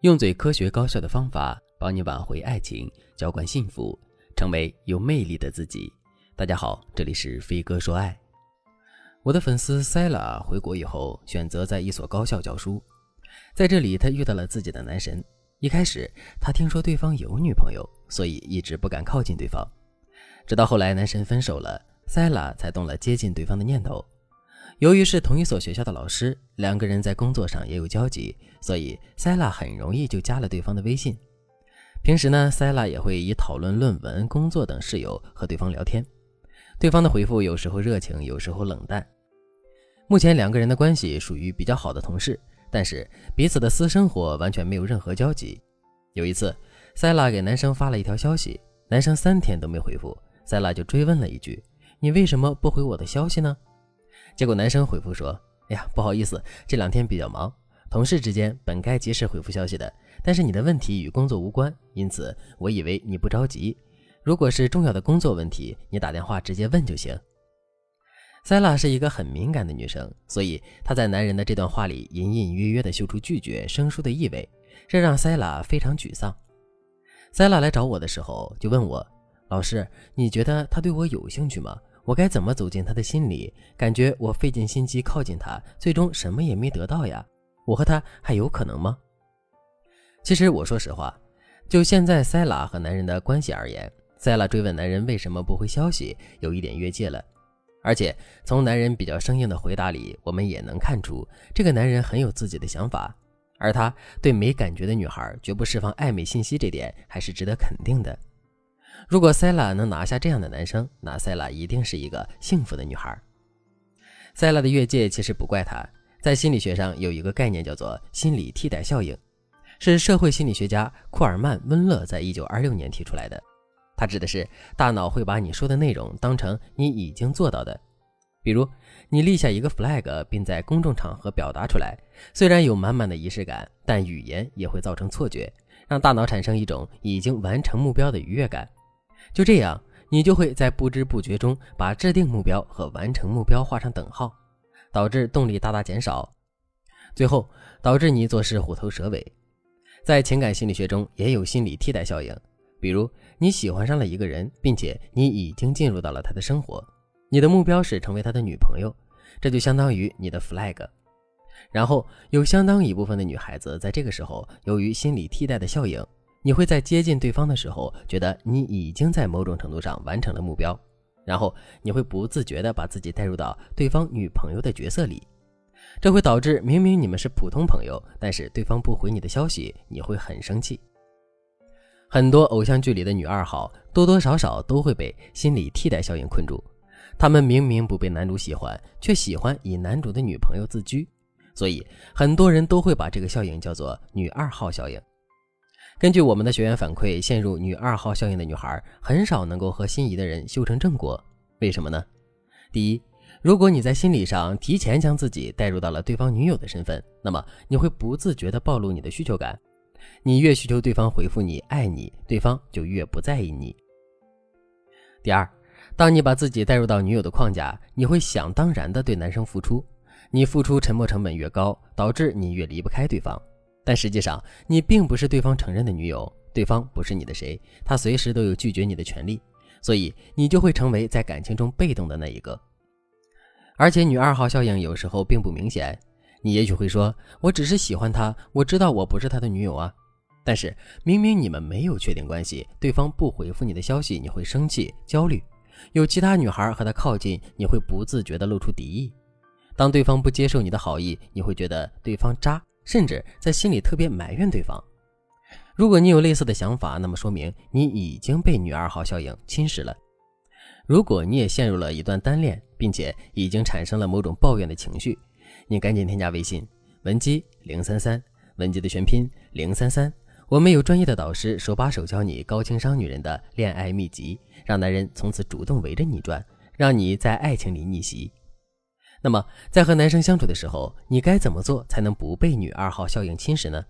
用最科学高效的方法帮你挽回爱情，浇灌幸福，成为有魅力的自己。大家好，这里是飞哥说爱。我的粉丝塞拉回国以后，选择在一所高校教书，在这里他遇到了自己的男神。一开始他听说对方有女朋友，所以一直不敢靠近对方。直到后来男神分手了，塞拉才动了接近对方的念头。由于是同一所学校的老师，两个人在工作上也有交集，所以塞拉很容易就加了对方的微信。平时呢，塞拉也会以讨论论文、工作等事由和对方聊天。对方的回复有时候热情，有时候冷淡。目前两个人的关系属于比较好的同事，但是彼此的私生活完全没有任何交集。有一次，塞拉给男生发了一条消息，男生三天都没回复，塞拉就追问了一句：“你为什么不回我的消息呢？”结果男生回复说：“哎呀，不好意思，这两天比较忙，同事之间本该及时回复消息的，但是你的问题与工作无关，因此我以为你不着急。如果是重要的工作问题，你打电话直接问就行。”塞拉是一个很敏感的女生，所以她在男人的这段话里隐隐约约地嗅出拒绝、生疏的意味，这让塞拉非常沮丧。塞拉来找我的时候就问我：“老师，你觉得他对我有兴趣吗？”我该怎么走进他的心里？感觉我费尽心机靠近他，最终什么也没得到呀！我和他还有可能吗？其实我说实话，就现在塞拉和男人的关系而言，塞拉追问男人为什么不回消息，有一点越界了。而且从男人比较生硬的回答里，我们也能看出这个男人很有自己的想法，而他对没感觉的女孩绝不释放暧昧信息，这点还是值得肯定的。如果塞拉能拿下这样的男生，那塞拉一定是一个幸福的女孩。塞拉的越界其实不怪他，在心理学上有一个概念叫做心理替代效应，是社会心理学家库尔曼温勒在一九二六年提出来的。它指的是大脑会把你说的内容当成你已经做到的，比如你立下一个 flag，并在公众场合表达出来，虽然有满满的仪式感，但语言也会造成错觉，让大脑产生一种已经完成目标的愉悦感。就这样，你就会在不知不觉中把制定目标和完成目标画上等号，导致动力大大减少，最后导致你做事虎头蛇尾。在情感心理学中也有心理替代效应，比如你喜欢上了一个人，并且你已经进入到了他的生活，你的目标是成为他的女朋友，这就相当于你的 flag。然后有相当一部分的女孩子在这个时候，由于心理替代的效应。你会在接近对方的时候，觉得你已经在某种程度上完成了目标，然后你会不自觉地把自己带入到对方女朋友的角色里，这会导致明明你们是普通朋友，但是对方不回你的消息，你会很生气。很多偶像剧里的女二号多多少少都会被心理替代效应困住，她们明明不被男主喜欢，却喜欢以男主的女朋友自居，所以很多人都会把这个效应叫做“女二号效应”。根据我们的学员反馈，陷入女二号效应的女孩很少能够和心仪的人修成正果。为什么呢？第一，如果你在心理上提前将自己带入到了对方女友的身份，那么你会不自觉地暴露你的需求感。你越需求对方回复你爱你，对方就越不在意你。第二，当你把自己带入到女友的框架，你会想当然地对男生付出，你付出沉没成本越高，导致你越离不开对方。但实际上，你并不是对方承认的女友，对方不是你的谁，他随时都有拒绝你的权利，所以你就会成为在感情中被动的那一个。而且，女二号效应有时候并不明显。你也许会说：“我只是喜欢他，我知道我不是他的女友啊。”但是，明明你们没有确定关系，对方不回复你的消息，你会生气、焦虑；有其他女孩和他靠近，你会不自觉地露出敌意；当对方不接受你的好意，你会觉得对方渣。甚至在心里特别埋怨对方。如果你有类似的想法，那么说明你已经被女二号效应侵蚀了。如果你也陷入了一段单恋，并且已经产生了某种抱怨的情绪，你赶紧添加微信文姬零三三，文姬的全拼零三三。我们有专业的导师手把手教你高情商女人的恋爱秘籍，让男人从此主动围着你转，让你在爱情里逆袭。那么，在和男生相处的时候，你该怎么做才能不被女二号效应侵蚀呢？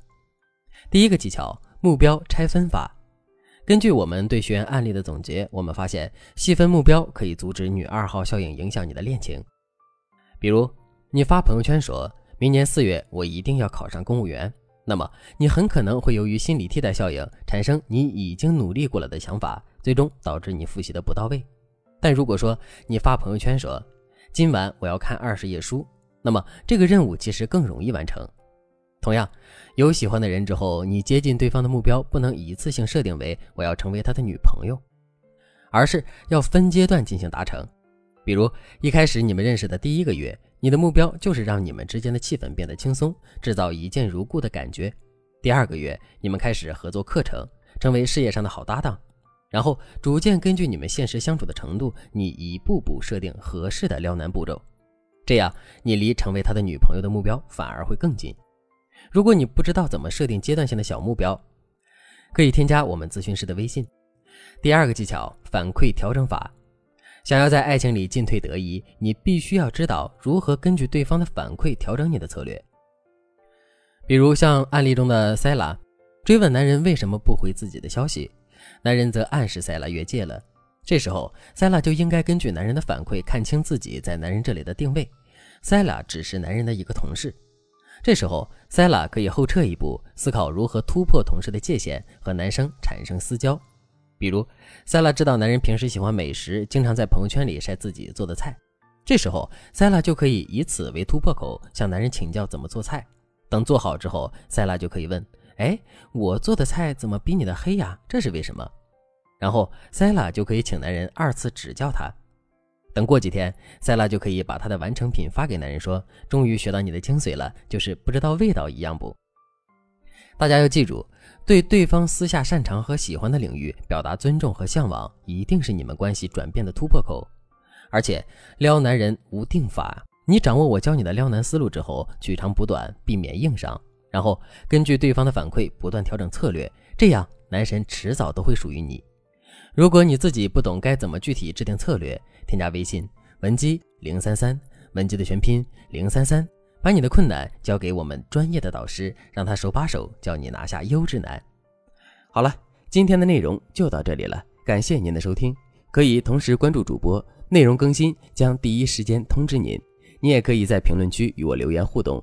第一个技巧：目标拆分法。根据我们对学员案例的总结，我们发现细分目标可以阻止女二号效应影响你的恋情。比如，你发朋友圈说明年四月我一定要考上公务员，那么你很可能会由于心理替代效应，产生你已经努力过了的想法，最终导致你复习的不到位。但如果说你发朋友圈说今晚我要看二十页书，那么这个任务其实更容易完成。同样，有喜欢的人之后，你接近对方的目标不能一次性设定为我要成为他的女朋友，而是要分阶段进行达成。比如一开始你们认识的第一个月，你的目标就是让你们之间的气氛变得轻松，制造一见如故的感觉。第二个月，你们开始合作课程，成为事业上的好搭档，然后逐渐根据你们现实相处的程度，你一步步设定合适的撩男步骤，这样你离成为他的女朋友的目标反而会更近。如果你不知道怎么设定阶段性的小目标，可以添加我们咨询师的微信。第二个技巧：反馈调整法。想要在爱情里进退得宜，你必须要知道如何根据对方的反馈调整你的策略。比如像案例中的塞拉，追问男人为什么不回自己的消息，男人则暗示塞拉越界了。这时候，塞拉就应该根据男人的反馈，看清自己在男人这里的定位。塞拉只是男人的一个同事。这时候，塞拉可以后撤一步，思考如何突破同事的界限，和男生产生私交。比如，塞拉知道男人平时喜欢美食，经常在朋友圈里晒自己做的菜。这时候，塞拉就可以以此为突破口，向男人请教怎么做菜。等做好之后，塞拉就可以问：“哎，我做的菜怎么比你的黑呀？这是为什么？”然后，塞拉就可以请男人二次指教他。等过几天，塞拉就可以把他的完成品发给男人，说：“终于学到你的精髓了，就是不知道味道一样不？”大家要记住，对对方私下擅长和喜欢的领域表达尊重和向往，一定是你们关系转变的突破口。而且，撩男人无定法，你掌握我教你的撩男思路之后，取长补短，避免硬伤，然后根据对方的反馈不断调整策略，这样男神迟早都会属于你。如果你自己不懂该怎么具体制定策略，添加微信文姬零三三，文姬的全拼零三三，把你的困难交给我们专业的导师，让他手把手教你拿下优质男。好了，今天的内容就到这里了，感谢您的收听，可以同时关注主播，内容更新将第一时间通知您。你也可以在评论区与我留言互动，